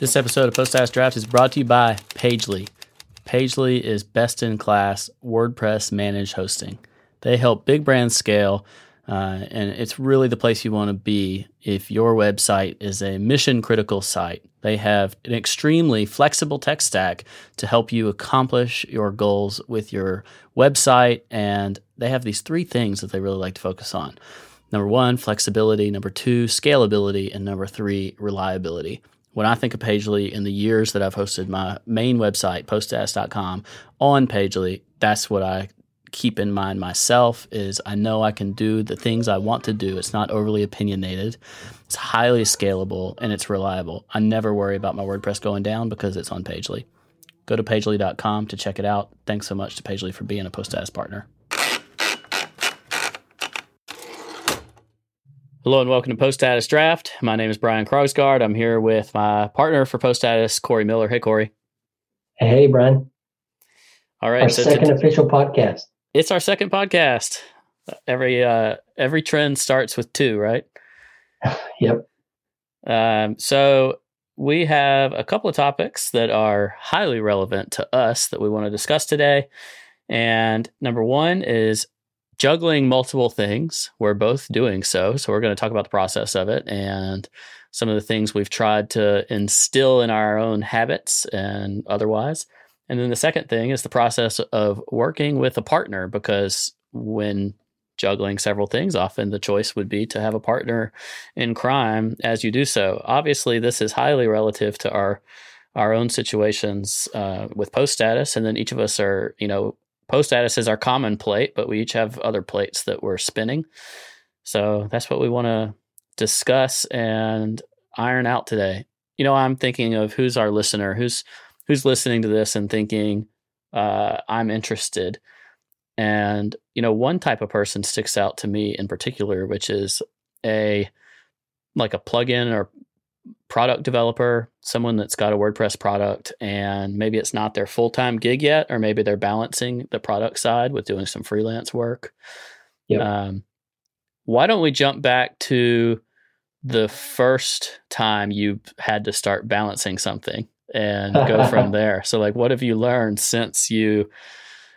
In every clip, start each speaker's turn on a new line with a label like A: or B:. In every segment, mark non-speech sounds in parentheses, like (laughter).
A: This episode of Post Draft is brought to you by Pagely. Pagely is best in class WordPress managed hosting. They help big brands scale, uh, and it's really the place you want to be if your website is a mission critical site. They have an extremely flexible tech stack to help you accomplish your goals with your website, and they have these three things that they really like to focus on. Number one, flexibility. Number two, scalability. And number three, reliability when I think of Pagely in the years that I've hosted my main website, poststatus.com, on Pagely, that's what I keep in mind myself is I know I can do the things I want to do. It's not overly opinionated. It's highly scalable and it's reliable. I never worry about my WordPress going down because it's on Pagely. Go to pagely.com to check it out. Thanks so much to Pagely for being a Post partner. Hello and welcome to Post Status Draft. My name is Brian Krogsgard. I'm here with my partner for Post Status, Corey Miller. Hey, Corey.
B: Hey, Brian.
A: All right.
B: Our so second t- official podcast.
A: It's our second podcast. Every uh, every trend starts with two, right? (sighs)
B: yep.
A: Um, so we have a couple of topics that are highly relevant to us that we want to discuss today. And number one is juggling multiple things. We're both doing so. So we're going to talk about the process of it and some of the things we've tried to instill in our own habits and otherwise. And then the second thing is the process of working with a partner because when juggling several things, often the choice would be to have a partner in crime as you do so. Obviously, this is highly relative to our our own situations uh, with post status, and then each of us are, you know, post status is our common plate, but we each have other plates that we're spinning. So that's what we want to discuss and iron out today. You know, I'm thinking of who's our listener, who's who's listening to this and thinking, uh, I'm interested. And you know, one type of person sticks out to me in particular, which is a like a plugin or product developer, someone that's got a WordPress product and maybe it's not their full time gig yet, or maybe they're balancing the product side with doing some freelance work. Yep. Um, why don't we jump back to the first time you had to start balancing something and go (laughs) from there? So, like, what have you learned since you,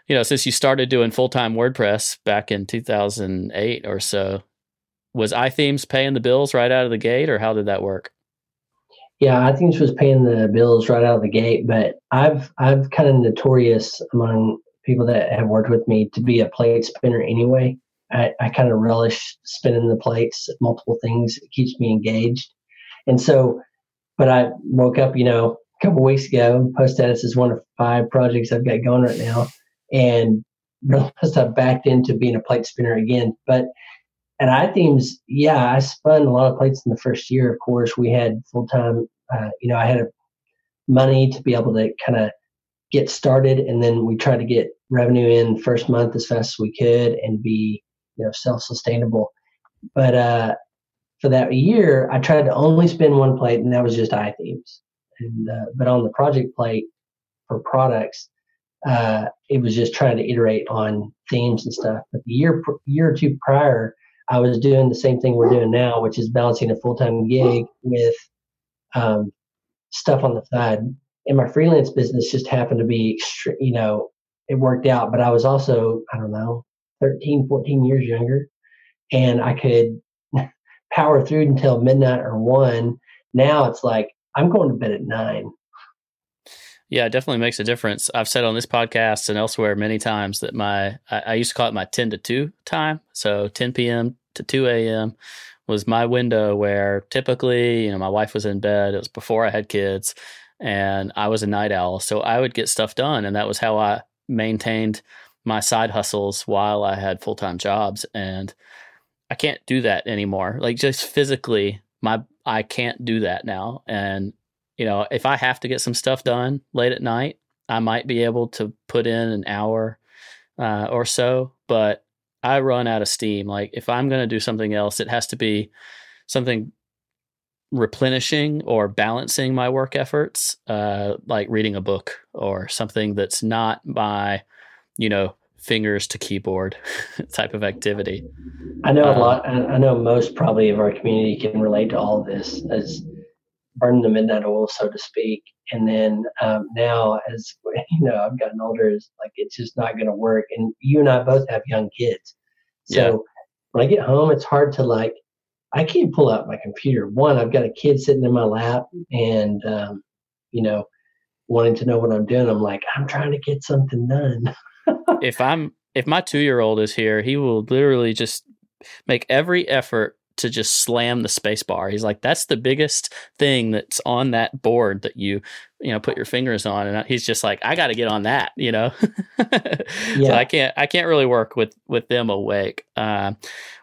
A: you know, since you started doing full time WordPress back in 2008 or so? Was iThemes paying the bills right out of the gate, or how did that work?
B: Yeah, iThemes was paying the bills right out of the gate, but I've I've kind of notorious among people that have worked with me to be a plate spinner anyway. I, I kind of relish spinning the plates, multiple things. It keeps me engaged. And so, but I woke up, you know, a couple weeks ago. Post status is one of five projects I've got going right now, and (laughs) realized I backed into being a plate spinner again. But at iThemes, yeah, I spun a lot of plates in the first year. Of course, we had full time. Uh, you know, I had money to be able to kind of get started, and then we tried to get revenue in first month as fast as we could and be you know self sustainable. But uh, for that year, I tried to only spin one plate, and that was just iThemes. And uh, but on the project plate for products, uh, it was just trying to iterate on themes and stuff. But the year year or two prior, I was doing the same thing we're doing now, which is balancing a full time gig with um, stuff on the side. And my freelance business just happened to be, you know, it worked out. But I was also, I don't know, 13, 14 years younger. And I could (laughs) power through until midnight or one. Now it's like I'm going to bed at nine.
A: Yeah, it definitely makes a difference. I've said on this podcast and elsewhere many times that my I, I used to call it my ten to two time. So ten p.m. to two a.m. was my window where typically, you know, my wife was in bed. It was before I had kids, and I was a night owl, so I would get stuff done, and that was how I maintained my side hustles while I had full time jobs. And I can't do that anymore. Like just physically, my I can't do that now, and you know, if I have to get some stuff done late at night, I might be able to put in an hour uh, or so, but I run out of steam. Like if I'm going to do something else, it has to be something replenishing or balancing my work efforts, uh, like reading a book or something that's not my, you know, fingers to keyboard (laughs) type of activity.
B: I know um, a lot. I know most probably of our community can relate to all of this as burning the midnight oil, so to speak. And then um, now, as (laughs) you know, I've gotten older, it's like it's just not going to work. And you and I both have young kids, so yeah. when I get home, it's hard to like. I can't pull out my computer. One, I've got a kid sitting in my lap, and um, you know, wanting to know what I'm doing. I'm like, I'm trying to get something done. (laughs)
A: if I'm if my two year old is here, he will literally just make every effort to just slam the space bar. He's like, that's the biggest thing that's on that board that you, you know, put your fingers on. And he's just like, I got to get on that, you know? (laughs) yeah. So I can't, I can't really work with, with them awake. Uh,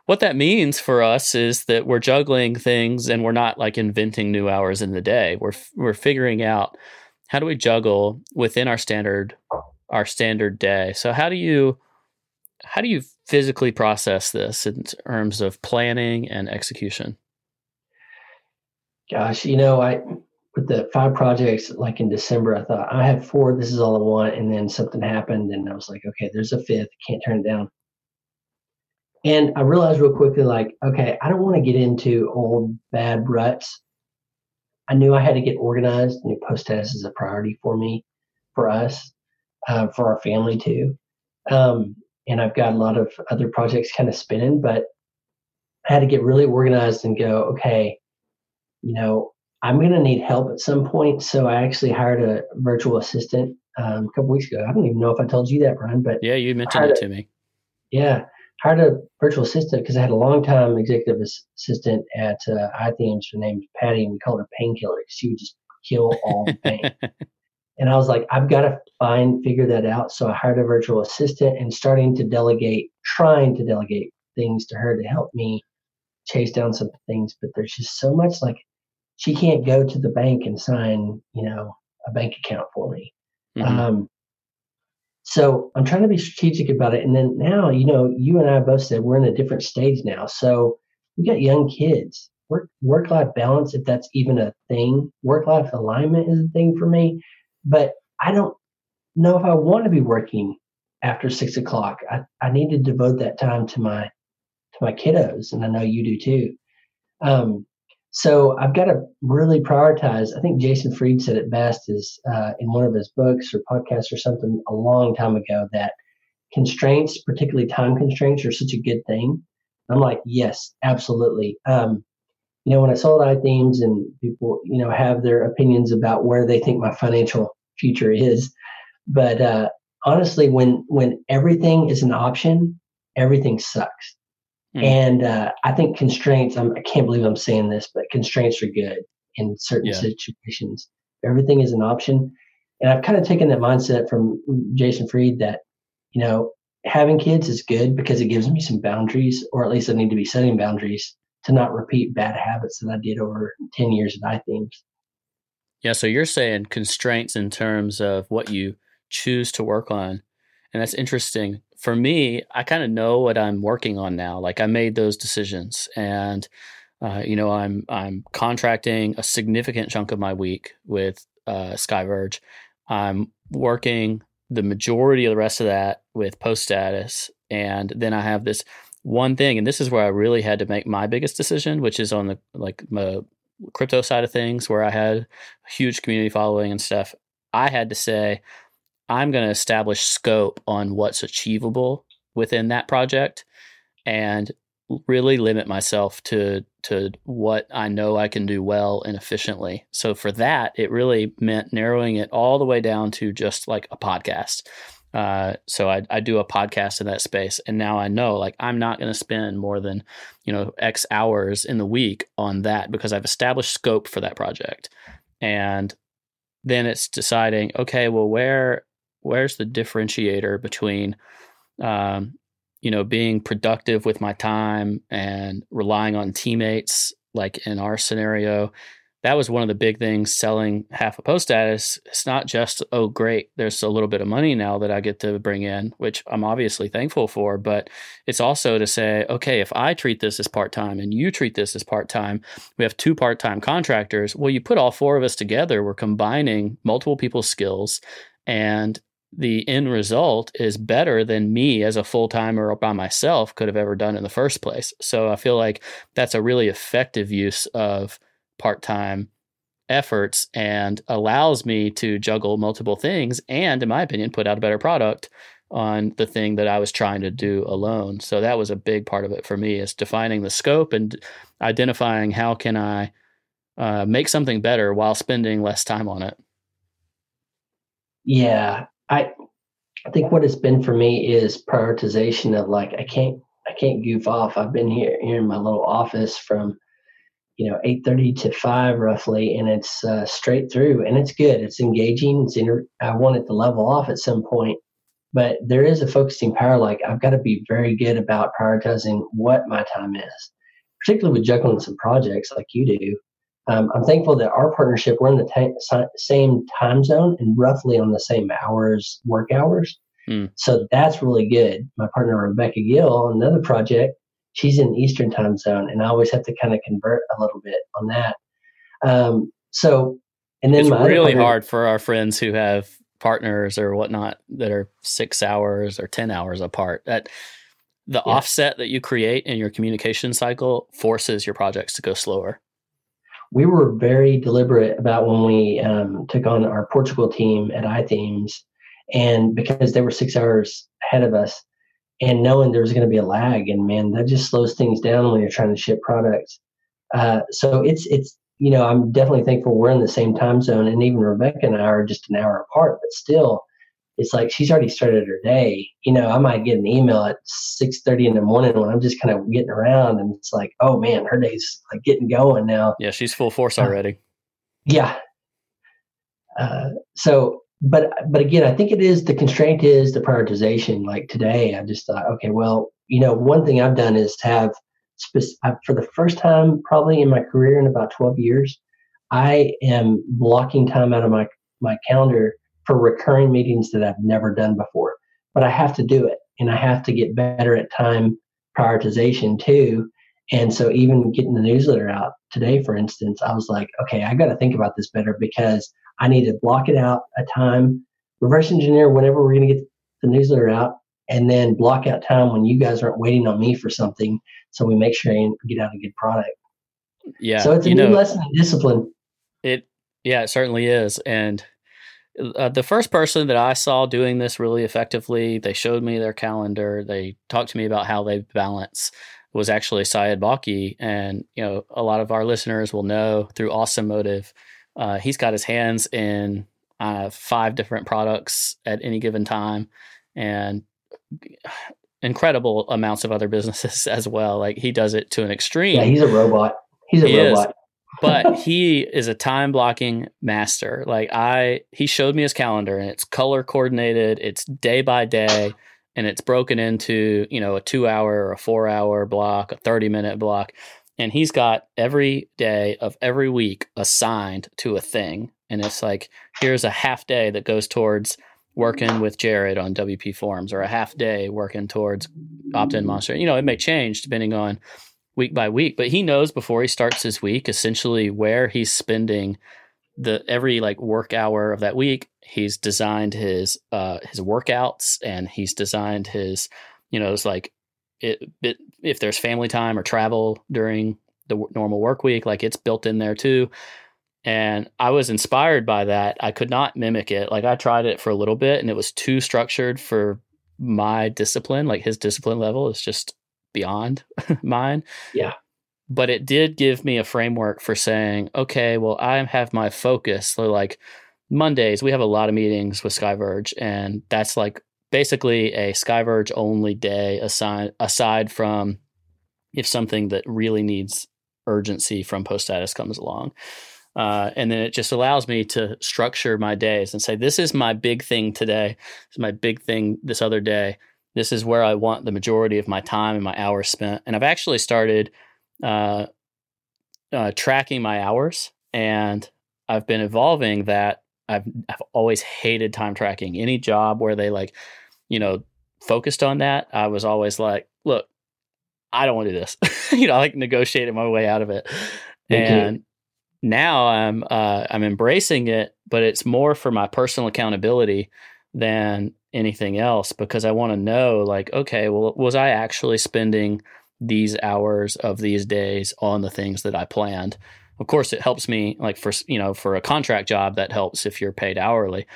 A: what that means for us is that we're juggling things and we're not like inventing new hours in the day. We're, we're figuring out how do we juggle within our standard, our standard day. So how do you, how do you physically process this in terms of planning and execution?
B: Gosh, you know, I with the five projects like in December, I thought I have four, this is all I want, and then something happened and I was like, okay, there's a fifth, can't turn it down. And I realized real quickly, like, okay, I don't want to get into old bad ruts. I knew I had to get organized. New post status is a priority for me, for us, uh, for our family too. Um, and I've got a lot of other projects kind of spinning, but I had to get really organized and go, okay, you know, I'm going to need help at some point. So I actually hired a virtual assistant um, a couple weeks ago. I don't even know if I told you that, Brian, but
A: yeah, you mentioned it to me.
B: Yeah, hired a virtual assistant because I had a long time executive assistant at uh, iThemes. Her name's Patty, and we called her Painkiller because she would just kill all the pain. (laughs) And I was like, I've got to find, figure that out. So I hired a virtual assistant and starting to delegate, trying to delegate things to her to help me chase down some things. But there's just so much like she can't go to the bank and sign, you know, a bank account for me. Mm-hmm. Um, so I'm trying to be strategic about it. And then now, you know, you and I both said we're in a different stage now. So we got young kids. Work work life balance, if that's even a thing. Work life alignment is a thing for me but I don't know if I want to be working after six o'clock. I, I need to devote that time to my to my kiddos, and I know you do too. Um, so I've got to really prioritize. I think Jason Fried said it best is uh, in one of his books or podcasts or something a long time ago that constraints, particularly time constraints, are such a good thing. I'm like, yes, absolutely. Um, you know, when I sold iThemes and people, you know, have their opinions about where they think my financial future is. But uh, honestly, when when everything is an option, everything sucks. Mm. And uh, I think constraints. I'm, I can not believe I'm saying this, but constraints are good in certain yeah. situations. Everything is an option, and I've kind of taken that mindset from Jason Fried that you know having kids is good because it gives me some boundaries, or at least I need to be setting boundaries to not repeat bad habits that I did over 10 years at iThemes.
A: Yeah, so you're saying constraints in terms of what you choose to work on. And that's interesting. For me, I kind of know what I'm working on now. Like I made those decisions and uh, you know, I'm I'm contracting a significant chunk of my week with uh, SkyVerge. I'm working the majority of the rest of that with Post Status, and then I have this one thing, and this is where I really had to make my biggest decision, which is on the like my uh, crypto side of things, where I had a huge community following and stuff. I had to say, I'm going to establish scope on what's achievable within that project, and really limit myself to to what I know I can do well and efficiently. So for that, it really meant narrowing it all the way down to just like a podcast. Uh, so I, I do a podcast in that space, and now I know like I'm not going to spend more than you know X hours in the week on that because I've established scope for that project, and then it's deciding okay, well where where's the differentiator between um, you know being productive with my time and relying on teammates like in our scenario that was one of the big things selling half a post status. It's not just, oh, great, there's a little bit of money now that I get to bring in, which I'm obviously thankful for. But it's also to say, okay, if I treat this as part time and you treat this as part time, we have two part time contractors. Well, you put all four of us together, we're combining multiple people's skills and the end result is better than me as a full timer by myself could have ever done in the first place. So I feel like that's a really effective use of part time efforts and allows me to juggle multiple things and in my opinion put out a better product on the thing that I was trying to do alone. So that was a big part of it for me is defining the scope and identifying how can I uh, make something better while spending less time on it.
B: Yeah, I I think what it's been for me is prioritization of like I can't I can't goof off. I've been here here in my little office from you know 8:30 to 5 roughly and it's uh, straight through and it's good. It's engaging. It's inter- I want it to level off at some point but there is a focusing power. Like I've got to be very good about prioritizing what my time is, particularly with juggling some projects like you do. Um, I'm thankful that our partnership, we're in the same time zone and roughly on the same hours, work hours. Mm. So that's really good. My partner, Rebecca Gill, on another project, she's in Eastern time zone, and I always have to kind of convert a little bit on that. Um, so, and then
A: it's really partner, hard for our friends who have partners or whatnot that are six hours or 10 hours apart. That the yeah. offset that you create in your communication cycle forces your projects to go slower.
B: We were very deliberate about when we um, took on our Portugal team at iThemes, and because they were six hours ahead of us, and knowing there's going to be a lag, and man, that just slows things down when you're trying to ship products. Uh, so it's it's you know, I'm definitely thankful we're in the same time zone, and even Rebecca and I are just an hour apart. But still, it's like she's already started her day. You know, I might get an email at six thirty in the morning when I'm just kind of getting around, and it's like, oh man, her day's like getting going now.
A: Yeah, she's full force uh, already. Uh,
B: yeah. Uh, so, but but again, I think it is the constraint is the prioritization. Like today, I just thought, okay, well, you know, one thing I've done is have for the first time probably in my career in about 12 years, I am blocking time out of my, my calendar for recurring meetings that I've never done before. But I have to do it and I have to get better at time prioritization too. And so even getting the newsletter out today, for instance, I was like, okay, I got to think about this better because I need to block it out a time, reverse engineer whenever we're going to get the newsletter out, and then block out time when you guys aren't waiting on me for something so we make sure and get out a good product
A: yeah
B: so it's a new know, lesson in discipline
A: it yeah it certainly is and uh, the first person that i saw doing this really effectively they showed me their calendar they talked to me about how they balance was actually Syed Balkhi. And, you know, a lot of our listeners will know through Awesome Motive, uh, he's got his hands in uh, five different products at any given time. And (sighs) incredible amounts of other businesses (laughs) as well. Like he does it to an extreme.
B: Yeah, he's a robot. He's a he robot. Is, (laughs)
A: but (laughs) he is a time blocking master. Like I he showed me his calendar and it's color coordinated, it's day by day and it's broken into, you know, a 2 hour or a 4 hour block, a 30 minute block. And he's got every day of every week assigned to a thing. And it's like, here's a half day that goes towards working with Jared on WPForms or a half day working towards OptinMonster. You know, it may change depending on week by week, but he knows before he starts his week essentially where he's spending the every like work hour of that week. He's designed his uh his workouts and he's designed his you know, it's like it, it if there's family time or travel during the normal work week, like it's built in there too and I was inspired by that. I could not mimic it. Like I tried it for a little bit and it was too structured for my discipline. Like his discipline level is just beyond (laughs) mine.
B: Yeah.
A: But it did give me a framework for saying, okay, well, I have my focus. So like Mondays, we have a lot of meetings with Skyverge, and that's like basically a Skyverge only day aside aside from if something that really needs urgency from post status comes along. Uh, and then it just allows me to structure my days and say, this is my big thing today. This is my big thing this other day. This is where I want the majority of my time and my hours spent. And I've actually started uh, uh, tracking my hours, and I've been evolving that. I've I've always hated time tracking. Any job where they like, you know, focused on that, I was always like, look, I don't want to do this. (laughs) you know, I like negotiated my way out of it. and now I'm uh, I'm embracing it, but it's more for my personal accountability than anything else because I want to know like okay, well was I actually spending these hours of these days on the things that I planned? Of course, it helps me like for you know for a contract job that helps if you're paid hourly,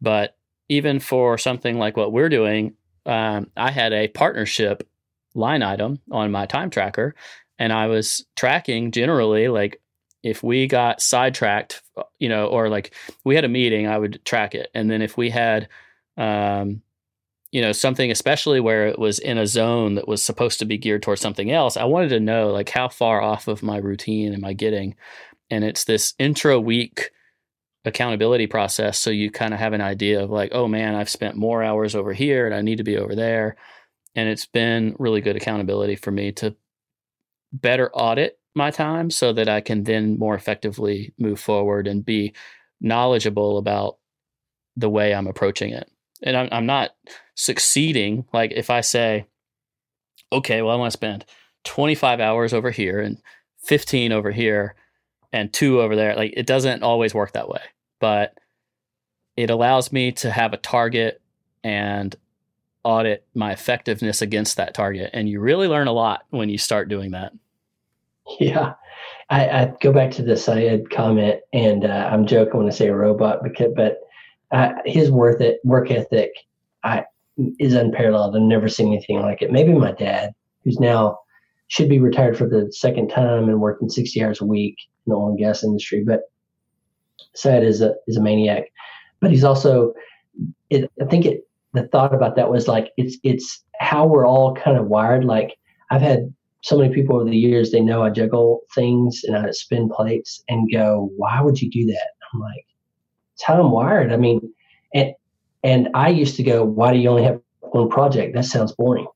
A: but even for something like what we're doing, um, I had a partnership line item on my time tracker, and I was tracking generally like if we got sidetracked, you know, or like we had a meeting, I would track it, and then if we had um, you know something especially where it was in a zone that was supposed to be geared towards something else i wanted to know like how far off of my routine am i getting? And it's this intra week accountability process so you kind of have an idea of like oh man i've spent more hours over here and i need to be over there. And it's been really good accountability for me to better audit my time so that i can then more effectively move forward and be knowledgeable about the way i'm approaching it and I'm, I'm not succeeding. Like if I say, okay, well, I want to spend 25 hours over here and 15 over here and two over there, like it doesn't always work that way, but it allows me to have a target and audit my effectiveness against that target. And you really learn a lot when you start doing that.
B: Yeah. I, I go back to the Syed comment, and uh, I'm joking when I say a robot, because, but uh, his worth it, work ethic I, is unparalleled. I've never seen anything like it. Maybe my dad, who's now should be retired for the second time and working 60 hours a week in the oil and gas industry, but Syed is a is a maniac. But he's also, it, I think it. The thought about that was like it's it's how we're all kind of wired. Like I've had so many people over the years, they know I juggle things and I spin plates and go, why would you do that? I'm like, I'm wired. I mean, and and I used to go, why do you only have one project? That sounds boring.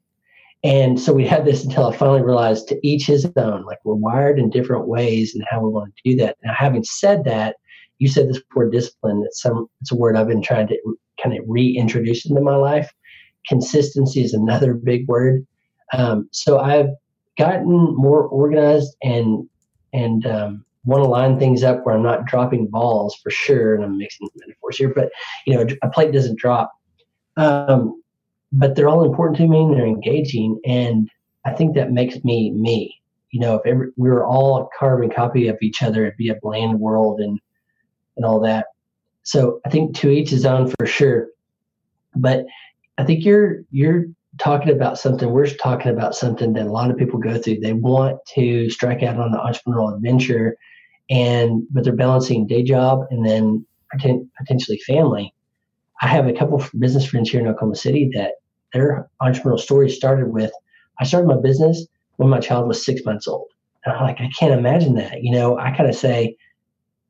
B: And so we had this (laughs) until I finally realized to each his own. Like we're wired in different ways and how we want to do that. Now, having said that, you said this word discipline. It's some it's a word I've been trying to kind of reintroduce into my life. Consistency is another big word. Um, so I've gotten more organized and and um, want to line things up where I'm not dropping balls for sure, and I'm mixing metaphors here, but you know, a plate doesn't drop. Um, but they're all important to me and they're engaging, and I think that makes me me. You know, if every, we were all a carbon copy of each other, it'd be a bland world and and all that. So I think to each his own for sure. But I think you're you're talking about something. We're talking about something that a lot of people go through. They want to strike out on the entrepreneurial adventure, and but they're balancing day job and then potentially family. I have a couple of business friends here in Oklahoma City that their entrepreneurial story started with I started my business when my child was six months old. And I'm like, I can't imagine that. You know, I kind of say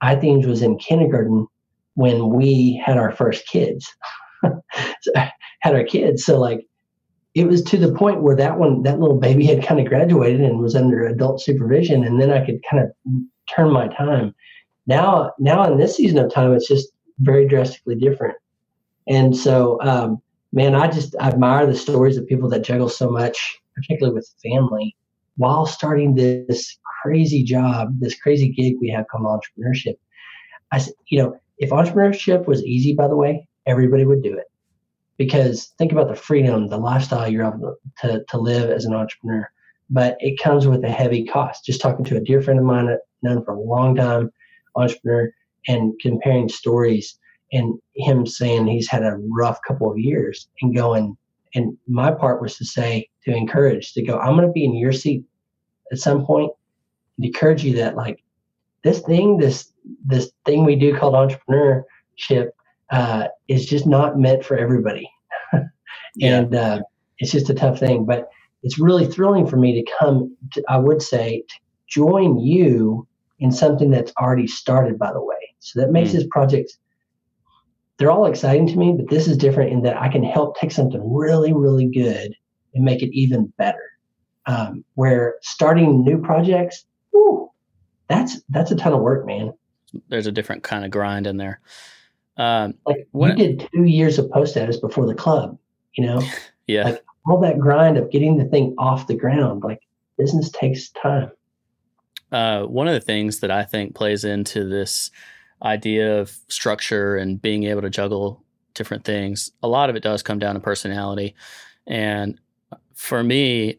B: iThemes was in kindergarten when we had our first kids. (laughs) had our kids. So like it was to the point where that one that little baby had kind of graduated and was under adult supervision and then I could kind of turn my time. Now, now in this season of time, it's just very drastically different. And so, um, man, I just admire the stories of people that juggle so much, particularly with family, while starting this crazy job, this crazy gig we have called entrepreneurship. I, you know, if entrepreneurship was easy, by the way, everybody would do it. Because think about the freedom, the lifestyle you're able to, to live as an entrepreneur. But it comes with a heavy cost. Just talking to a dear friend of mine known for a long time, entrepreneur, and comparing stories and him saying he's had a rough couple of years and going. And my part was to say, to encourage, to go, I'm going to be in your seat at some point and encourage you that, like, this thing, this this thing we do called entrepreneurship, uh, is just not meant for everybody, (laughs) and uh, it's just a tough thing. But it's really thrilling for me to come. To, I would say to join you in something that's already started, by the way. So that makes mm. this project, they're all exciting to me, but this is different in that I can help take something really, really good and make it even better. Um, where starting new projects, whew, that's that's a ton of work, man.
A: There's a different kind of grind in there.
B: Um, like you did two years of post status before the club, you know? (laughs)
A: yeah.
B: Like all that grind of getting the thing off the ground, like business takes time.
A: Uh, one of the things that I think plays into this idea of structure and being able to juggle different things, a lot of it does come down to personality. And for me,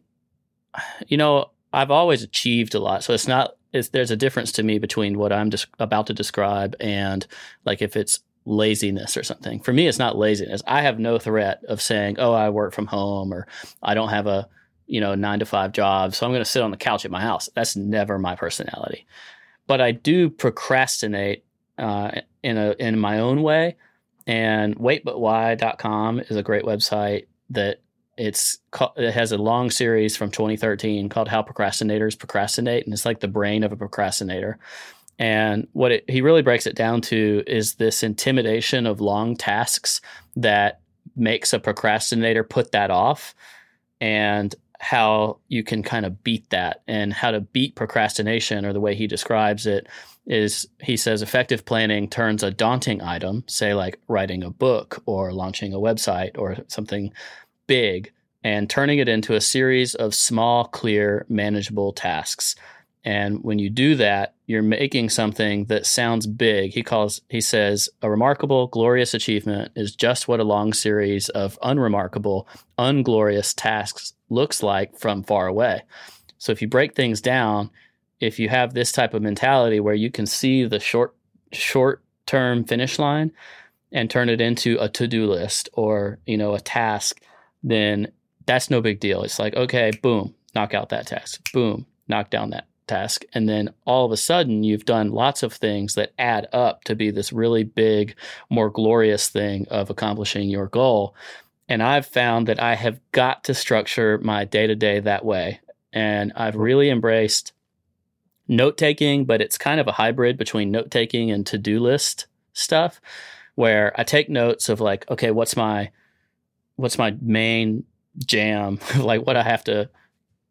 A: you know, I've always achieved a lot. So it's not there's a difference to me between what I'm just about to describe and like if it's laziness or something. For me, it's not laziness. I have no threat of saying, "Oh, I work from home," or "I don't have a you know nine to five job, so I'm going to sit on the couch at my house." That's never my personality. But I do procrastinate uh, in a in my own way. And waitbutwhy.com is a great website that it's it has a long series from 2013 called How Procrastinators Procrastinate, and it's like the brain of a procrastinator. And what it, he really breaks it down to is this intimidation of long tasks that makes a procrastinator put that off, and how you can kind of beat that, and how to beat procrastination, or the way he describes it is he says effective planning turns a daunting item, say like writing a book or launching a website or something big and turning it into a series of small, clear, manageable tasks. And when you do that, you're making something that sounds big. He calls, he says, a remarkable, glorious achievement is just what a long series of unremarkable, unglorious tasks looks like from far away. So if you break things down, if you have this type of mentality where you can see the short, short term finish line and turn it into a to-do list or, you know, a task then that's no big deal. It's like, okay, boom, knock out that task. Boom, knock down that task. And then all of a sudden, you've done lots of things that add up to be this really big, more glorious thing of accomplishing your goal. And I've found that I have got to structure my day to day that way. And I've really embraced note taking, but it's kind of a hybrid between note taking and to do list stuff where I take notes of like, okay, what's my what's my main jam, (laughs) like what I have to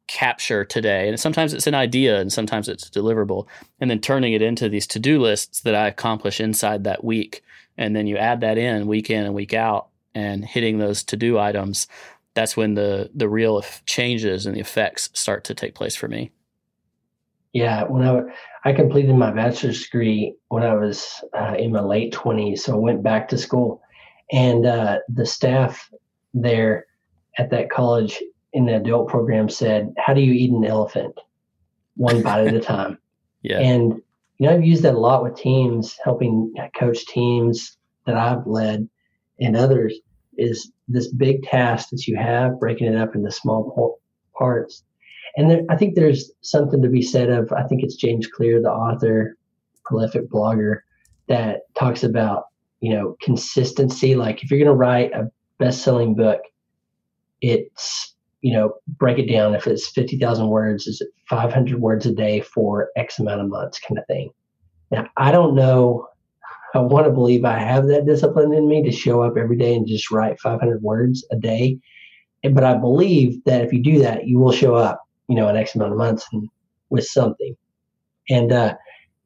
A: capture today. And sometimes it's an idea and sometimes it's deliverable. And then turning it into these to do lists that I accomplish inside that week. And then you add that in week in and week out and hitting those to do items. That's when the, the real changes and the effects start to take place for me.
B: Yeah, when I, I completed my bachelor's degree when I was uh, in my late 20s, so I went back to school, and uh, the staff there at that college in the adult program said, How do you eat an elephant? One bite at a (laughs) time.
A: Yeah.
B: And, you know, I've used that a lot with teams, helping coach teams that I've led and others is this big task that you have, breaking it up into small parts. And there, I think there's something to be said of, I think it's James Clear, the author, prolific blogger, that talks about, you know, consistency. Like if you're going to write a best selling book, it's, you know, break it down. If it's 50,000 words, is it 500 words a day for X amount of months kind of thing? Now, I don't know. I want to believe I have that discipline in me to show up every day and just write 500 words a day. But I believe that if you do that, you will show up, you know, an X amount of months and with something. And uh,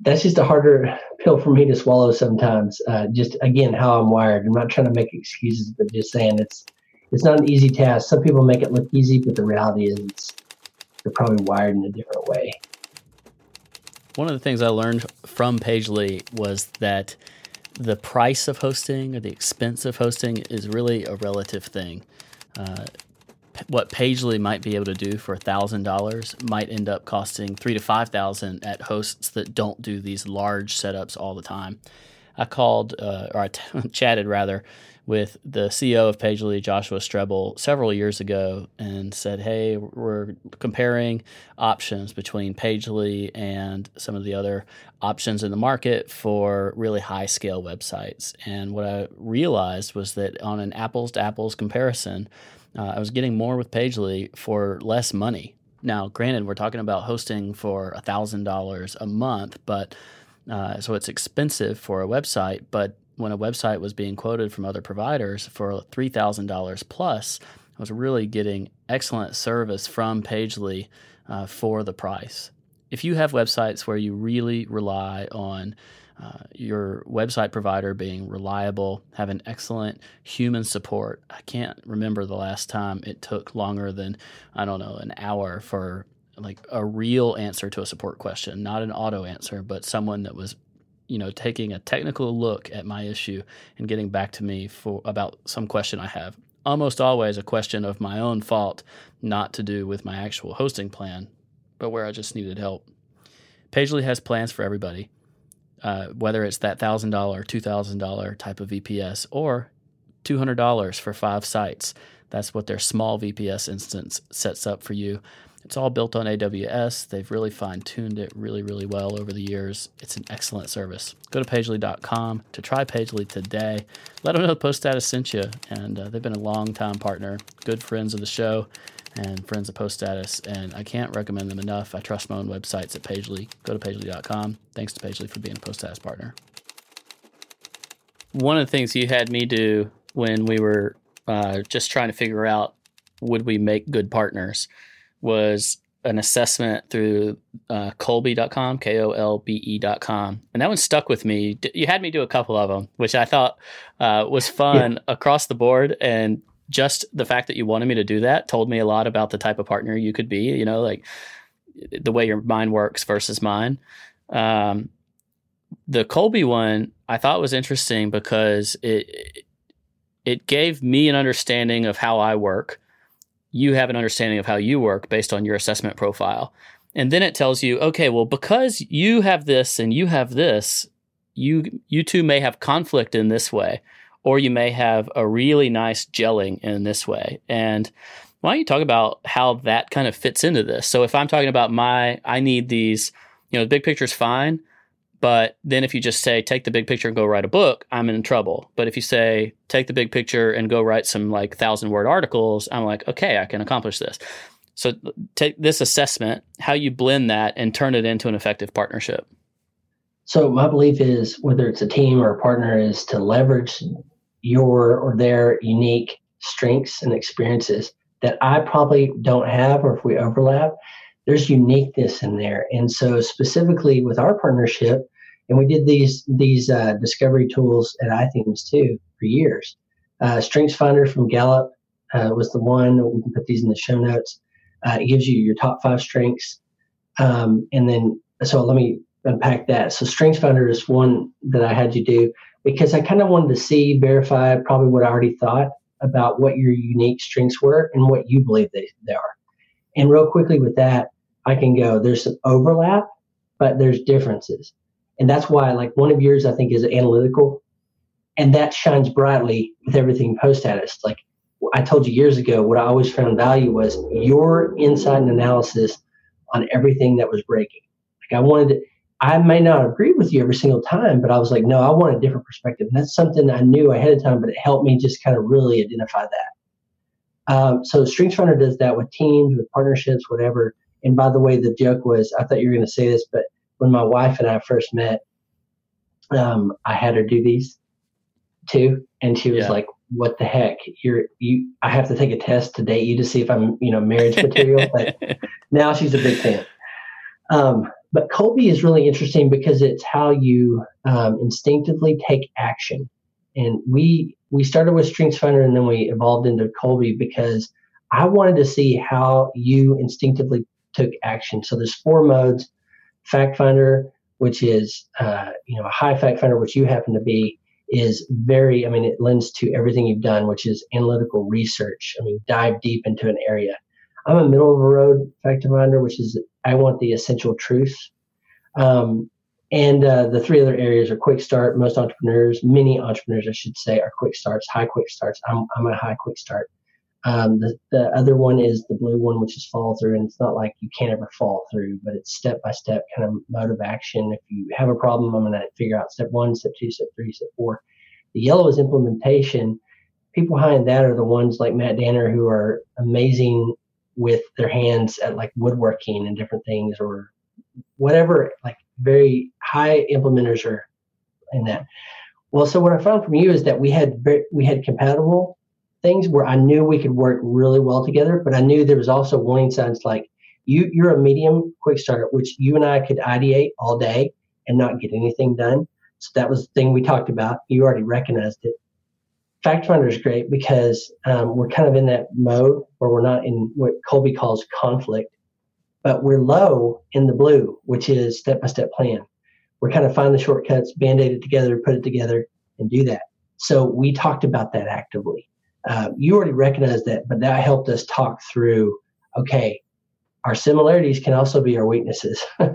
B: that's just a harder pill for me to swallow sometimes. Uh, just again, how I'm wired. I'm not trying to make excuses, but just saying it's it's not an easy task. Some people make it look easy, but the reality is they're probably wired in a different way.
A: One of the things I learned from Pagely was that the price of hosting or the expense of hosting is really a relative thing. Uh, what Pagely might be able to do for thousand dollars might end up costing three to five thousand at hosts that don't do these large setups all the time. I called uh, or I t- (laughs) chatted rather with the CEO of Pagely, Joshua Strebel, several years ago, and said, "Hey, we're comparing options between Pagely and some of the other options in the market for really high scale websites." And what I realized was that on an apples to apples comparison uh, I was getting more with Pagely for less money. Now, granted, we're talking about hosting for $1,000 a month, but uh, so it's expensive for a website. But when a website was being quoted from other providers for $3,000 plus, I was really getting excellent service from Pagely uh, for the price. If you have websites where you really rely on uh, your website provider being reliable, having excellent human support. I can't remember the last time it took longer than, I don't know, an hour for like a real answer to a support question, not an auto answer, but someone that was you know taking a technical look at my issue and getting back to me for about some question I have. Almost always a question of my own fault, not to do with my actual hosting plan, but where I just needed help. Pagely has plans for everybody, uh, whether it's that thousand dollar, two thousand dollar type of VPS, or two hundred dollars for five sites. That's what their small VPS instance sets up for you. It's all built on AWS. They've really fine tuned it really, really well over the years. It's an excellent service. Go to pagely.com to try Pagely today. Let them know Post Status sent you. And uh, they've been a long time partner, good friends of the show, and friends of Post Status. And I can't recommend them enough. I trust my own websites at Pagely. Go to pagely.com. Thanks to Pagely for being a Post Status partner. One of the things you had me do when we were uh, just trying to figure out would we make good partners was an assessment through uh, Kolbe.com, K O L B E.com. And that one stuck with me. You had me do a couple of them, which I thought uh, was fun yeah. across the board. And just the fact that you wanted me to do that told me a lot about the type of partner you could be, you know, like the way your mind works versus mine. Um, the Kolbe one I thought was interesting because it it gave me an understanding of how I work you have an understanding of how you work based on your assessment profile. And then it tells you, okay, well, because you have this and you have this, you you two may have conflict in this way, or you may have a really nice gelling in this way. And why don't you talk about how that kind of fits into this? So if I'm talking about my, I need these, you know, the big picture is fine, but then if you just say, take the big picture and go write a book, I'm in trouble. But if you say, take the big picture and go write some like thousand word articles, I'm like, okay, I can accomplish this. So take this assessment, how you blend that and turn it into an effective partnership.
B: So my belief is whether it's a team or a partner is to leverage your or their unique strengths and experiences that I probably don't have or if we overlap, there's uniqueness in there. And so specifically with our partnership, and we did these these uh, discovery tools at iThemes too for years. Uh, Strengths Finder from Gallup uh, was the one. We can put these in the show notes. Uh, it gives you your top five strengths, um, and then so let me unpack that. So Strengths Finder is one that I had you do because I kind of wanted to see, verify probably what I already thought about what your unique strengths were and what you believe they, they are. And real quickly with that, I can go, there's some overlap, but there's differences. And that's why, like, one of yours, I think, is analytical. And that shines brightly with everything post status. Like I told you years ago, what I always found value was your insight and analysis on everything that was breaking. Like, I wanted to, I may not agree with you every single time, but I was like, no, I want a different perspective. And that's something I knew ahead of time, but it helped me just kind of really identify that. Um, so Strengths Finder does that with teams, with partnerships, whatever. And by the way, the joke was, I thought you were going to say this, but when my wife and I first met, um, I had her do these too, and she was yeah. like, "What the heck? You're you? I have to take a test to date you to see if I'm, you know, marriage material." (laughs) but now she's a big fan. Um, but Kolbe is really interesting because it's how you um, instinctively take action, and we we started with Strengths Finder and then we evolved into Kolbe because I wanted to see how you instinctively took action. So there's four modes fact finder, which is uh, you know a high fact finder, which you happen to be, is very. I mean, it lends to everything you've done, which is analytical research. I mean, dive deep into an area. I'm a middle of the road fact finder, which is I want the essential truth. Um, and uh, the three other areas are quick start. Most entrepreneurs, many entrepreneurs, I should say, are quick starts, high quick starts. I'm, I'm a high quick start. Um, the, the other one is the blue one, which is follow through, and it's not like you can't ever fall through, but it's step by step kind of mode of action. If you have a problem, I'm going to figure out step one, step two, step three, step four. The yellow is implementation. People behind that are the ones like Matt Danner who are amazing with their hands at like woodworking and different things or whatever, like very high implementers are in that. Well, so what I found from you is that we had we had compatible things where I knew we could work really well together, but I knew there was also warning signs like you you're a medium quick starter, which you and I could ideate all day and not get anything done. So that was the thing we talked about. You already recognized it. Fact Finder is great because um, we're kind of in that mode where we're not in what Kolbe calls conflict, but we're low in the blue, which is step by step plan. We're kind of find the shortcuts, band aid it together, put it together, and do that. So we talked about that actively uh, you already recognize that, but that helped us talk through. Okay, our similarities can also be our weaknesses. (laughs)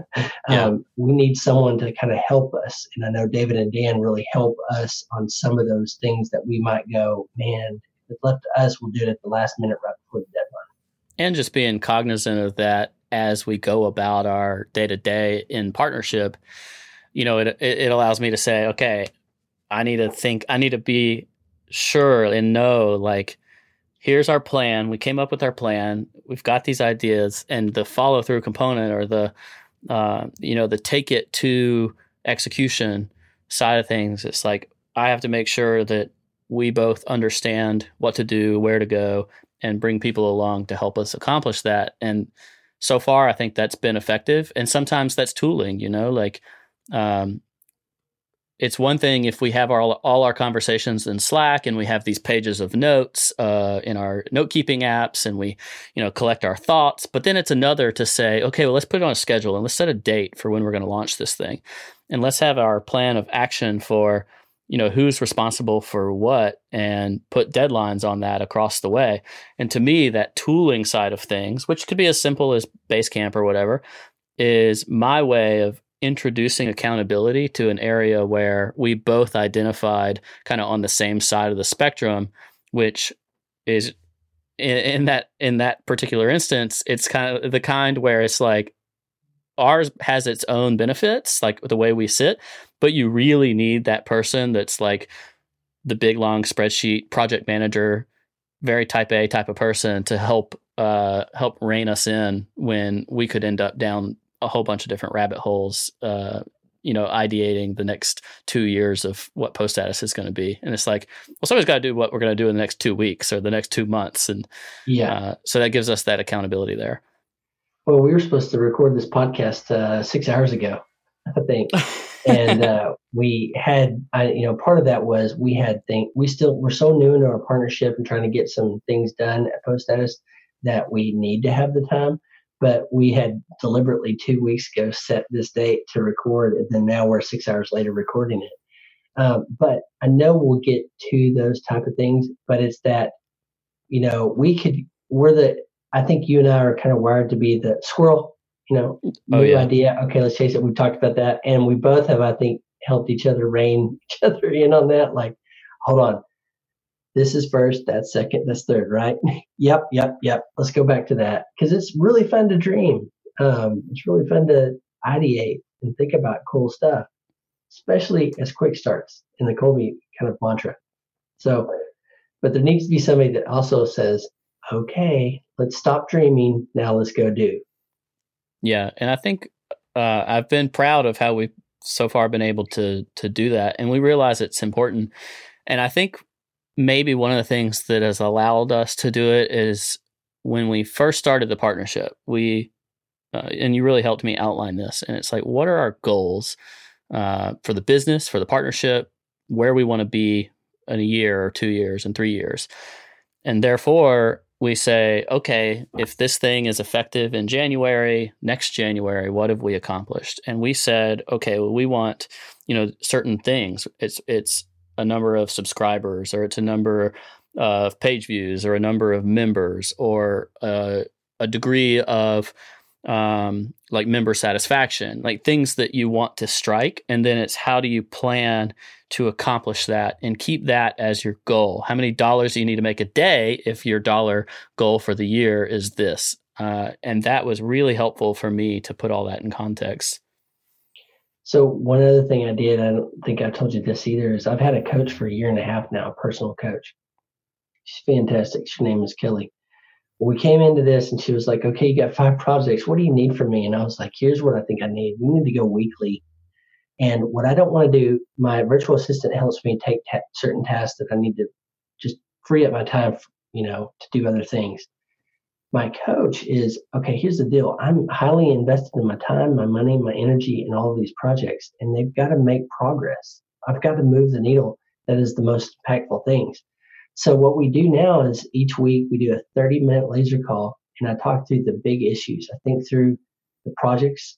A: Yeah.
B: um, we need someone to kind of help us. And I know David and Dan really help us on some of those things that we might go, man, if it's left to us, we'll do it at the last minute right before the deadline.
A: and just being cognizant of that as we go about our day to day in partnership you know it it allows me to say okay i need to think i need to be sure and know like here's our plan we came up with our plan we've got these ideas and the follow through component or the uh, you know the take it to execution side of things it's like i have to make sure that we both understand what to do where to go and bring people along to help us accomplish that. And so far, I think that's been effective. And sometimes that's tooling, you know, like um, it's one thing if we have our, all our conversations in Slack and we have these pages of notes uh, in our note keeping apps and we, you know, collect our thoughts. But then it's another to say, okay, well, let's put it on a schedule and let's set a date for when we're going to launch this thing, and let's have our plan of action for you know who's responsible for what and put deadlines on that across the way and to me that tooling side of things which could be as simple as basecamp or whatever is my way of introducing accountability to an area where we both identified kind of on the same side of the spectrum which is in, in that in that particular instance it's kind of the kind where it's like ours has its own benefits like the way we sit but you really need that person that's like the big long spreadsheet project manager very type a type of person to help uh help rein us in when we could end up down a whole bunch of different rabbit holes uh you know ideating the next two years of what post status is going to be and it's like well somebody's got to do what we're going to do in the next two weeks or the next two months and
B: Yeah.
A: uh, so that gives us that accountability there
B: Well, we were supposed to record this podcast uh, six hours ago, I think, and uh, we had, I, you know, part of that was we had think we still we're so new into our partnership and trying to get some things done at Post Status that we need to have the time. But we had deliberately two weeks ago set this date to record, and then now we're six hours later recording it. Um, but I know we'll get to those type of things. But it's that, you know, we could we're the I think you and I are kind of wired to be the squirrel, you know,
A: Oh,
B: new
A: yeah.
B: idea. Okay, let's chase it. We've talked about that. And we both have, I think, helped each other rein (laughs) each other in on that. Like, hold on. This is first, that's second, that's third, right? (laughs) yep, yep, yep. Let's go back to that. Because it's really fun to dream. Um, it's really fun to ideate and think about cool stuff, especially as quick starts in the Kolbe kind of mantra. So, but there needs to be somebody that also says, okay, let's stop dreaming. Now let's go do.
A: Yeah, and I think uh, I've been proud of how we've so far been able to to do that, and we realize it's important. And I think maybe one of the things that has allowed us to do it is when we first started the partnership. We uh, and you really helped me outline this, and it's like, what are our goals uh, for the business, for the partnership, where we want to be in a year or two years and three years, and therefore we say, okay, if this thing is effective in January, next January, what have we accomplished? And we said, okay, well, we want, you know, certain things. It's it's a number of subscribers, or it's a number of page views, or a number of members, or uh, a degree of um, like member satisfaction, like things that you want to strike. And then it's how do you plan to accomplish that and keep that as your goal? How many dollars do you need to make a day if your dollar goal for the year is this? Uh, and that was really helpful for me to put all that in context.
B: So one other thing I did, I don't think I told you this either, is I've had a coach for a year and a half now, a personal coach. She's fantastic. Her name is Kelly. We came into this and she was like, okay, you got five projects. What do you need from me? And I was like, here's what I think I need. We need to go weekly. And what I don't want to do, my virtual assistant helps me take ta- certain tasks that I need to just free up my time, you know, to do other things. My coach is okay. Here's the deal. I'm highly invested in my time, my money, my energy, in all of these projects, and they've got to make progress. I've got to move the needle. That is the most impactful things. So what we do now is each week we do a 30 minute laser call, and I talk through the big issues. I think through the projects,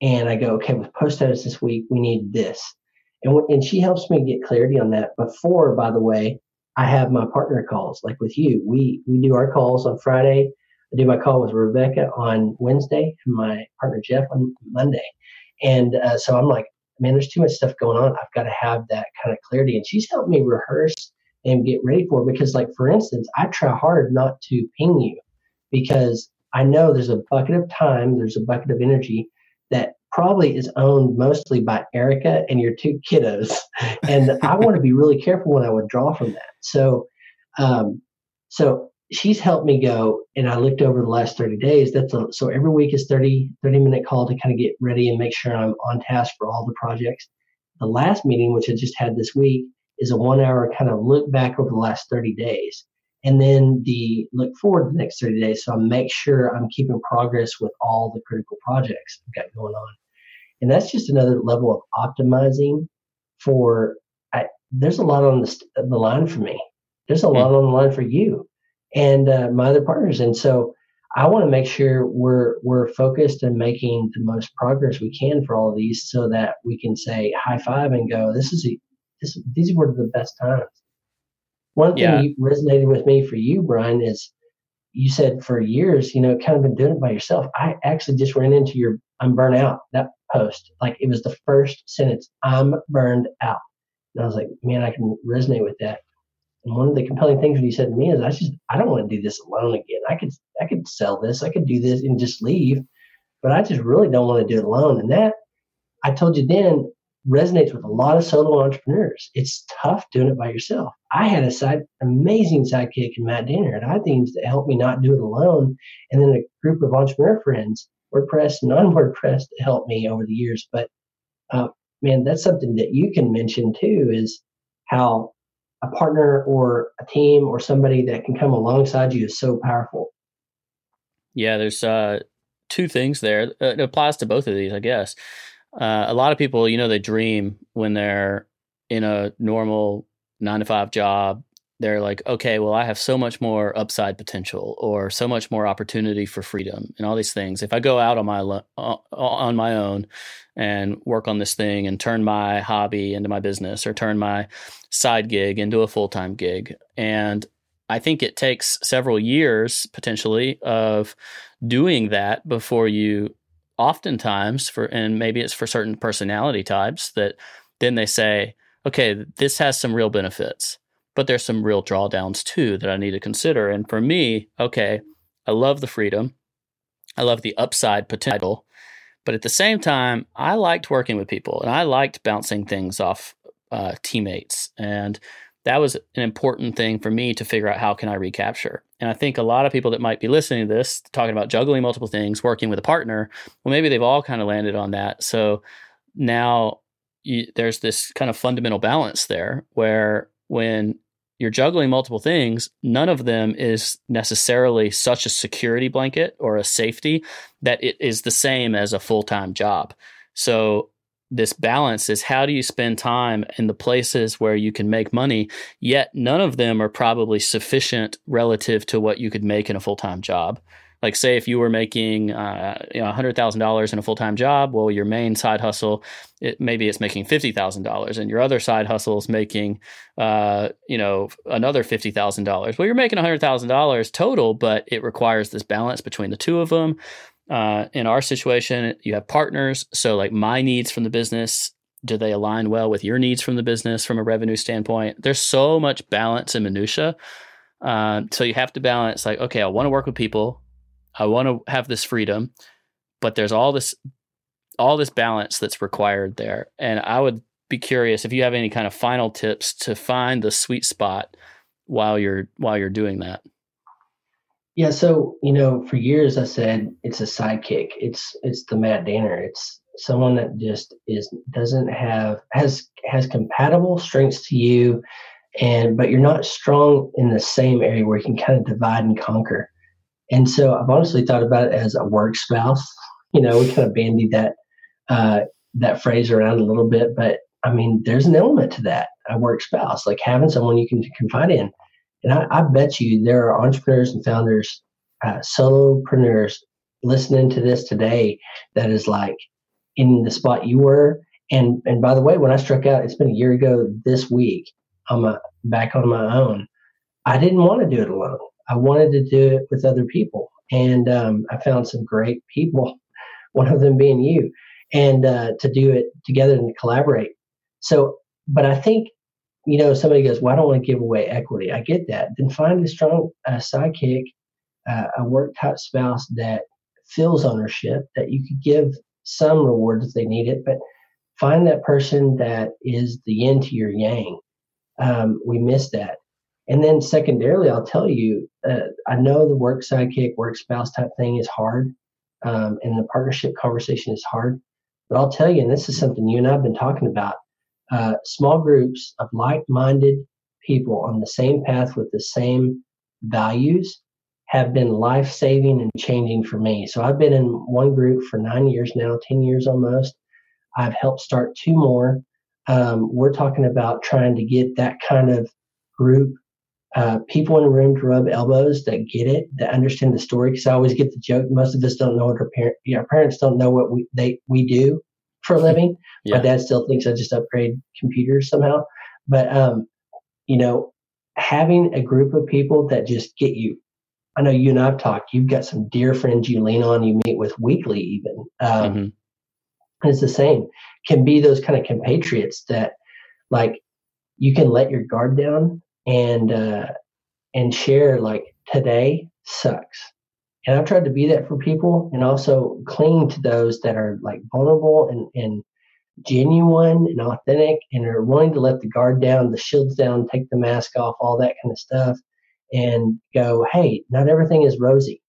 B: and I go, okay, with post status this week, we need this, and and she helps me get clarity on that. Before, by the way, I have my partner calls like with you. We we do our calls on Friday. I do my call with Rebecca on Wednesday and my partner Jeff on Monday. And uh, so I'm like, man, there's too much stuff going on. I've got to have that kind of clarity. And she's helped me rehearse and get ready for it because, like, for instance, I try hard not to ping you because I know there's a bucket of time, there's a bucket of energy that probably is owned mostly by Erica and your two kiddos. (laughs) And I want to be really careful when I withdraw from that. So, um, so she's helped me go and I looked over the last 30 days. That's a, so every week is 30, 30 minute call to kind of get ready and make sure I'm on task for all the projects. The last meeting, which I just had this week, is a one hour kind of look back over the last 30 days. And then the look forward to the next 30 days. So I make sure I'm keeping progress with all the critical projects I've got going on. And that's just another level of optimizing for, I, there's a lot on the, the line for me. There's a lot on the line for you and uh, my other partners. And so I want to make sure we're we're focused and making the most progress we can for all of these, so that we can say high five and go, "This is a, this these were the best times." One thing yeah. you resonated with me for you, Brian, is you said for years, you know, kind of been doing it by yourself. I actually just ran into your "I'm burnt out" that post. Like it was the first sentence, "I'm burned out," and I was like, "Man, I can resonate with that." And one of the compelling things that he said to me is, I just I don't want to do this alone again. I could I could sell this, I could do this and just leave, but I just really don't want to do it alone. And that I told you then resonates with a lot of solo entrepreneurs. It's tough doing it by yourself. I had a side amazing sidekick in Matt Danner at iThemes that helped me not do it alone, and then a group of entrepreneur friends, WordPress, non-WordPress, to help me over the years. But uh, man, that's something that you can mention too. Is how a partner or a team or somebody that can come alongside you is so powerful.
A: Yeah, there's uh, two things there. Uh, it applies to both of these, I guess. Uh, a lot of people, you know, they dream when they're in a normal nine to five job they're like, okay, well, I have so much more upside potential or so much more opportunity for freedom and all these things. If I go out on my uh, on my own and work on this thing and turn my hobby into my business or turn my side gig into a full time gig, and I think it takes several years potentially of doing that before you, oftentimes for and maybe it's for certain personality types that then they say, okay, this has some real benefits but there's some real drawdowns too that I need to consider. And for me, okay, I love the freedom, I love the upside potential, but at the same time, I liked working with people and I liked bouncing things off uh, teammates, and that was an important thing for me to figure out how can I recapture. And I think a lot of people that might be listening to this, talking about juggling multiple things, working with a partner, well, maybe they've all kind of landed on that. So now you, there's this kind of fundamental balance there where when you're juggling multiple things, none of them is necessarily such a security blanket or a safety that it is the same as a full time job. So, this balance is how do you spend time in the places where you can make money, yet none of them are probably sufficient relative to what you could make in a full time job. Like, say, if you were making uh, you know $100,000 in a full time job, well, your main side hustle, it, maybe it's making $50,000, and your other side hustle is making, uh, you know, another $50,000. Well, you're making $100,000 total, but it requires this balance between the two of them. Uh, in our situation, you have partners. So, like, my needs from the business do they align well with your needs from the business from a revenue standpoint? There's so much balance and minutia. Uh, so you have to balance like, okay, I want to work with people. I want to have this freedom, but there's all this all this balance that's required there. And I would be curious if you have any kind of final tips to find the sweet spot while you're while you're doing that.
B: Yeah, so you know, for years I said it's a sidekick. It's it's the Matt Danner. It's someone that just is doesn't have has has compatible strengths to you, and but you're not strong in the same area where you can kind of divide and conquer. And so I've honestly thought about it as a work spouse. You know, we kind of bandied that uh, that phrase around a little bit, but I mean, there's an element to that a work spouse, like having someone you can confide in. And I, I bet you there are entrepreneurs and founders, uh, solopreneurs listening to this today that is like in the spot you were. And and by the way, when I struck out, it's been a year ago this week. I'm a, back on my own. I didn't want to do it alone. I wanted to do it with other people. and um, I found some great people. (laughs) One of them being you, and uh, to do it together and collaborate. So, but I think you know somebody goes, "Well, I don't want to give away equity." I get that. Then find a strong uh, sidekick, uh, a work type spouse that feels ownership that you could give some rewards if they need it, but find that person that is the yin to your yang. Um, we miss that. And then secondarily, I'll tell you, uh, I know the work sidekick, work spouse type thing is hard, um, and the partnership conversation is hard. But I'll tell you, and this is something you and I've been talking about, uh, small groups of like-minded people on the same path with the same values have been life-saving and changing for me. So I've been in one group for nine years now, ten years almost. I've helped start two more. Um, we're talking about trying to get that kind of group uh, people in the room to rub elbows that get it, that understand the story. Because I always get the joke. Most of us don't know what our our parents don't know what we they we do for a (laughs) living. yeah. My dad still thinks I just upgrade computers somehow. But um, you know, having a group of people that just get you. I know you and I've talked. You've got some dear friends you lean on, you meet with weekly, even. Um, mm-hmm. It's the same. Can be those kind of compatriots that, like, you can let your guard down and uh, and share like today sucks. And I've tried to be that for people and also cling to those that are like vulnerable and, and genuine and authentic and are willing to let the guard down, the shields down, take the mask off, all that kind of stuff, and go, hey, not everything is rosy.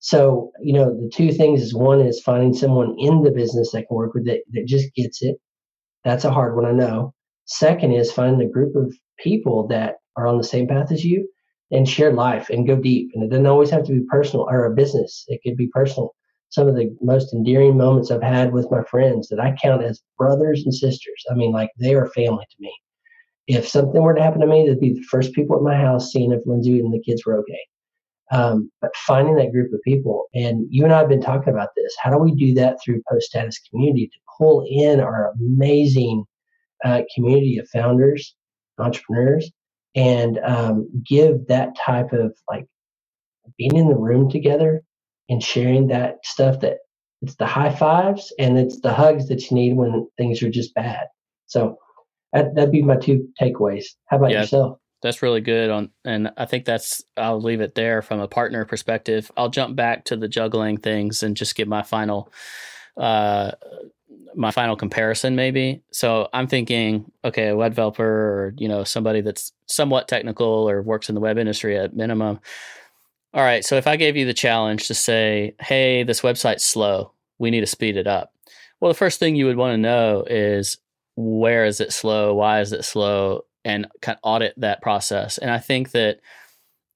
B: So, you know, the two things is one is finding someone in the business that can work with it that just gets it. That's a hard one, I know. Second is finding a group of people that are on the same path as you and share life and go deep. And it doesn't always have to be personal or a business, it could be personal. Some of the most endearing moments I've had with my friends that I count as brothers and sisters. I mean, like they are family to me. If something were to happen to me, they'd be the first people at my house seeing if Lindsay and the kids were okay. Um, but finding that group of people, and you and I have been talking about this. How do we do that through post status community to pull in our amazing uh, community of founders entrepreneurs and um, give that type of like being in the room together and sharing that stuff that it's the high fives and it's the hugs that you need when things are just bad. So that, that'd be my two takeaways. How about yeah, yourself?
A: That's really good on, and I think that's I'll leave it there from a partner perspective. I'll jump back to the juggling things and just give my final uh, my final comparison maybe. So I'm thinking, okay, a web developer or you know somebody that's somewhat technical or works in the web industry at minimum. All right, so if I gave you the challenge to say, "Hey, this website's slow. We need to speed it up." Well, the first thing you would want to know is where is it slow? Why is it slow? And kind of audit that process. And I think that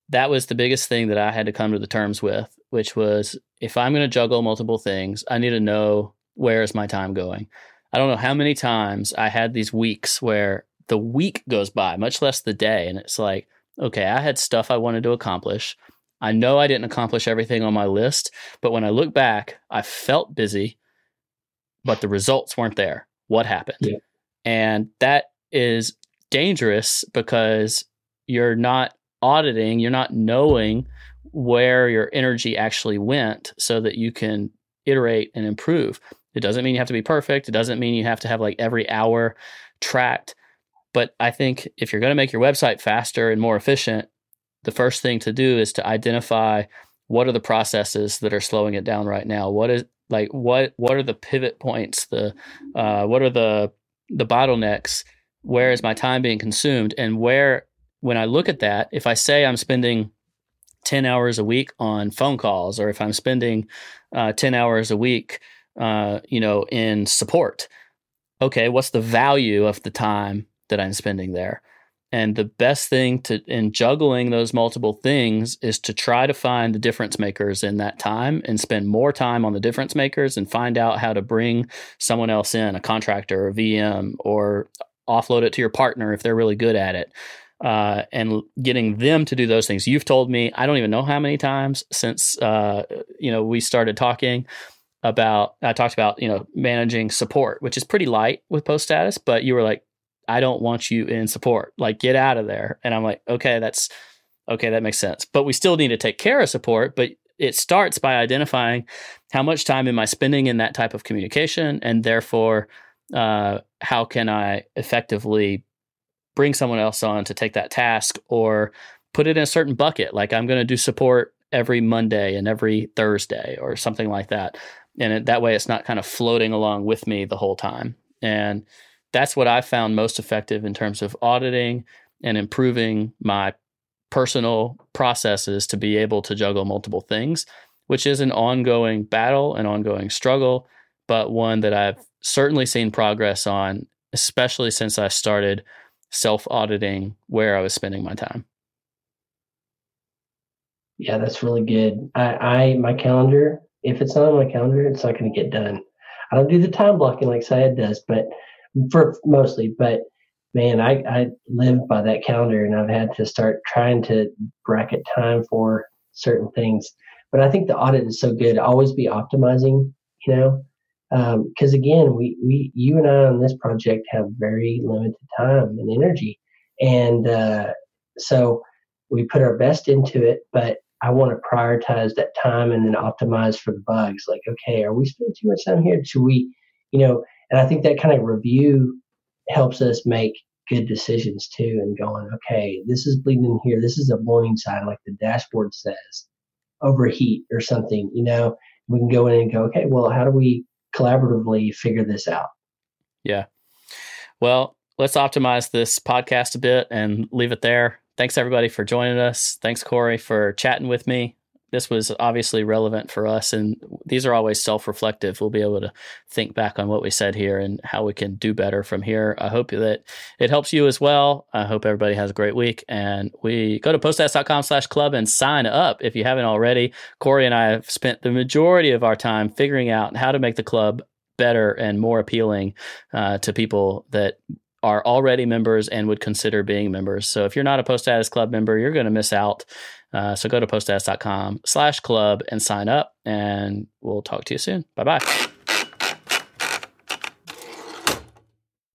A: that was the biggest thing that I had to come to the terms with, which was if I'm going to juggle multiple things, I need to know where is my time going? I don't know how many times I had these weeks where the week goes by, much less the day. And it's like, okay, I had stuff I wanted to accomplish. I know I didn't accomplish everything on my list, but when I look back, I felt busy, but the results weren't there. What happened? Yeah. And that is dangerous because you're not auditing, you're not knowing where your energy actually went so that you can iterate and improve. It doesn't mean you have to be perfect. It doesn't mean you have to have like every hour tracked. But I think if you're going to make your website faster and more efficient, the first thing to do is to identify what are the processes that are slowing it down right now. What is like what what are the pivot points? The uh, what are the the bottlenecks? Where is my time being consumed? And where when I look at that, if I say I'm spending 10 hours a week on phone calls, or if I'm spending uh, 10 hours a week uh, you know, in support. Okay, what's the value of the time that I'm spending there? And the best thing to in juggling those multiple things is to try to find the difference makers in that time and spend more time on the difference makers and find out how to bring someone else in, a contractor or VM, or offload it to your partner if they're really good at it. Uh, and getting them to do those things. You've told me I don't even know how many times since uh, you know we started talking about I talked about you know managing support, which is pretty light with post status, but you were like, I don't want you in support, like get out of there. And I'm like, okay, that's Okay, that makes sense. But we still need to take care of support, but it starts by identifying how much time am I spending in that type of communication, and therefore, uh, how can I effectively bring someone else on to take that task or put it in a certain bucket? Like I'm going to do support every Monday and every Thursday or something like that. And it, that way, it's not kind of floating along with me the whole time. And that's what I found most effective in terms of auditing and improving my personal processes to be able to juggle multiple things, which is an ongoing battle, an ongoing struggle, but one that I've certainly seen progress on, especially since I started self auditing where I was spending my time.
B: Yeah, that's really good. I, I my calendar, if it's not on my calendar, it's not going to get done. I don't do the time blocking like Syed does, but for mostly, but man, I, I live by that calendar and I've had to start trying to bracket time for certain things. But I think the audit is so good. Always be optimizing, you know, because um, again, we, we, you and I on this project have very limited time and energy. And uh, so we put our best into it, but I want to prioritize that time and then optimize for the bugs. Like, okay, are we spending too much time here? Should we, you know, and I think that kind of review helps us make good decisions too and going, okay, this is bleeding in here. This is a warning sign, like the dashboard says, overheat or something, you know, we can go in and go, okay, well, how do we collaboratively figure this out?
A: Yeah. Well, let's optimize this podcast a bit and leave it there. Thanks everybody for joining us. Thanks, Cory, for chatting with me. This was obviously relevant for us and these are always self-reflective. We'll be able to think back on what we said here and how we can do better from here. I hope that it helps you as well. I hope everybody has a great week and we go to poststatus.com slash club and sign up if you haven't already. Cory and i have spent the majority of our time figuring out how to make the club better and more appealing uh, to people that are already members and would consider being members. So if you're not a Post Club member, you're going to miss out. Uh, so go to poststatus.com slash club and sign up, and we'll talk to you soon. Bye bye.